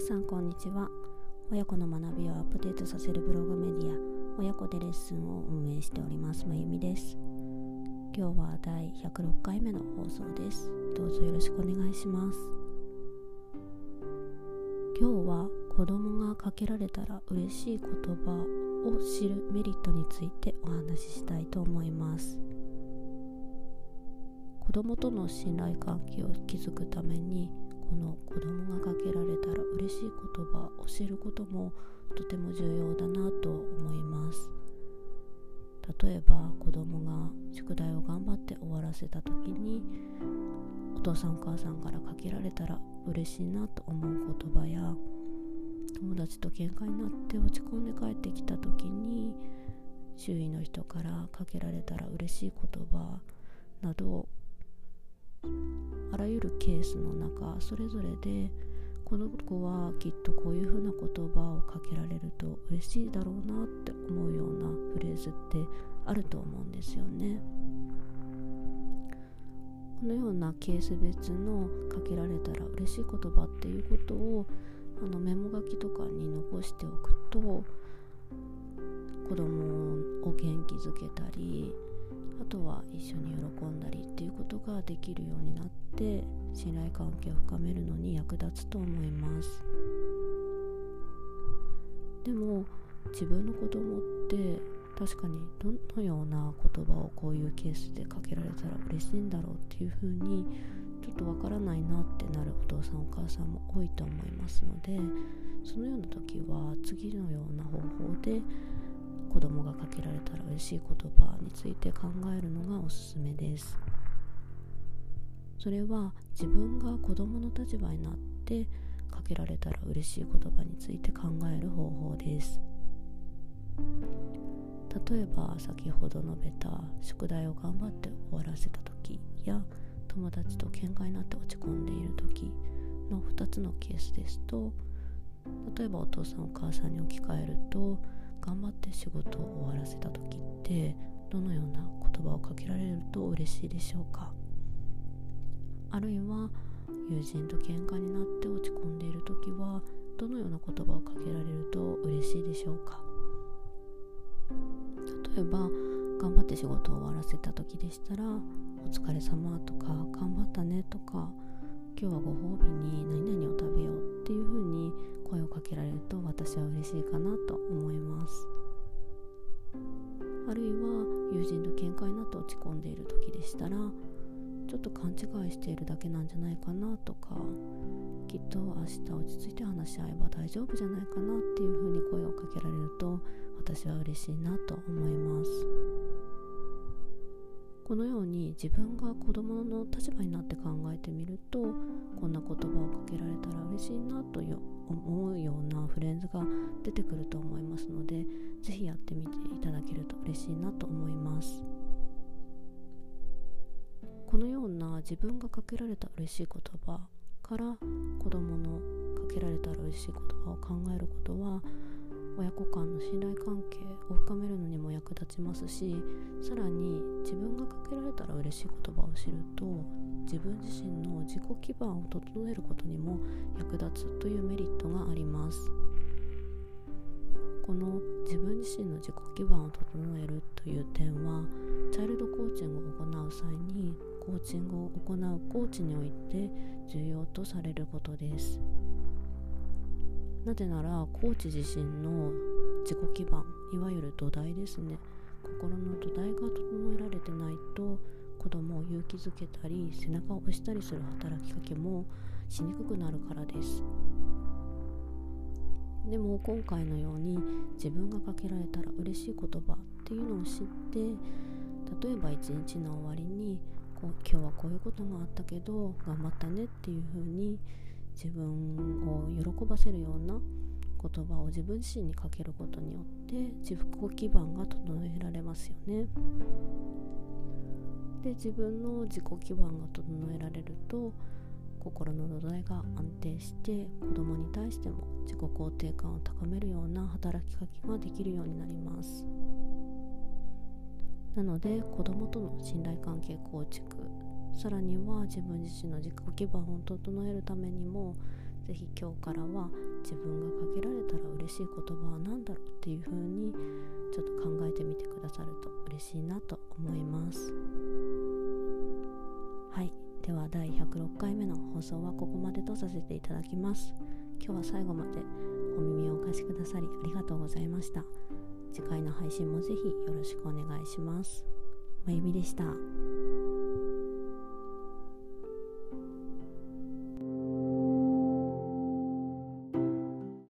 皆さんこんにちは。親子の学びをアップデートさせるブログメディア親子でレッスンを運営しておりますまゆみです。今日は第106回目の放送です。どうぞよろしくお願いします。今日は子供がかけられたら嬉しい言葉を知るメリットについてお話ししたいと思います。子供との信頼関係を築くためにこの子供がかけられたら嬉しい言葉を知ることもとても重要だなと思います。例えば子供が宿題を頑張って終わらせた時にお父さんお母さんからかけられたら嬉しいなと思う言葉や友達と喧嘩になって落ち込んで帰ってきた時に周囲の人からかけられたら嬉しい言葉などあらゆるケースの中それぞれでこの子はきっとこういうふうな言葉をかけられると嬉しいだろうなって思うようなフレーズってあると思うんですよね。このようなケース別のかけられたら嬉しい言葉っていうことをあのメモ書きとかに残しておくと子供を元気づけたりあとは一緒に喜んだりっていうことができるようになって信頼関係を深めるのに役立つと思います。でも自分の子供って確かにどのような言葉をこういうケースでかけられたら嬉しいんだろうっていうふうにちょっとわからないなってなるお父さんお母さんも多いと思いますのでそのような時は次のような方法で子供がかけられたしい言葉について考えるのがおすすめです。それは自分が子供の立場になってかけられたら嬉しい言葉について考える方法です。例えば先ほど述べた宿題を頑張って終わらせた時や友達と喧嘩になって落ち込んでいる時の2つのケースですと例えばお父さんお母さんに置き換えると頑張って仕事を終わらせた時ってどのような言葉をかけられると嬉しいでしょうか？あるいは友人と喧嘩になって落ち込んでいる時はどのような言葉をかけられると嬉しいでしょうか？例えば頑張って仕事を終わらせた時でしたら「お疲れ様とか「頑張ったね」とか「今日はご褒美に何々を食べよう」っていう風に声をかけられると私は嬉しいかなと思います。あるいは友人と喧嘩になって落ち込んでいる時でしたらちょっと勘違いしているだけなんじゃないかなとかきっと明日落ち着いて話し合えば大丈夫じゃないかなっていうふうに声をかけられると私は嬉しいなと思います。このように自分が子供の立場になって考えてみるとこんな言葉をかけられたら嬉しいなと思うようなフレーズが出てくると思いますので是非やってみていただけると嬉しいなと思います。このような自分がかけられた嬉しい言葉から子供のかけられたら嬉しい言葉を考えることは親子間の信頼関係を深めるのにも役立ちますしさらに自分がかけられたら嬉しい言葉を知ると自分自身の自己基盤を整えることにも役立つというメリットがあります。この自分自身の自己基盤を整えるという点はチャイルドコーチングを行う際にコーチングを行うコーチにおいて重要とされることです。なぜならコーチ自身の自己基盤いわゆる土台ですね。心の土台が整えられてないと子供を勇気づけたり背中を押したりする働きかけもしにくくなるからです。でも今回のように自分がかけられたら嬉しい言葉っていうのを知って例えば一日の終わりにこう今日はこういうことがあったけど頑張ったねっていう風に自分を喜ばせるような言葉を自分自身にかけることによって自己基盤が整えられますよね。で自分の自己基盤が整えられると心の土台が安定して子供に対しても自己肯定感を高めるような働きかけができるようになりますなので子供との信頼関係構築さらには自分自身の自己基盤を整えるためにも是非今日からは自分がかけられたら嬉しい言葉は何だろうっていう風にちょっと考えてみてくださると嬉しいなと思います。はい。では第106回目の放送はここまでとさせていただきます。今日は最後までお耳をお貸しくださりありがとうございました。次回の配信もぜひよろしくお願いします。まゆみでした。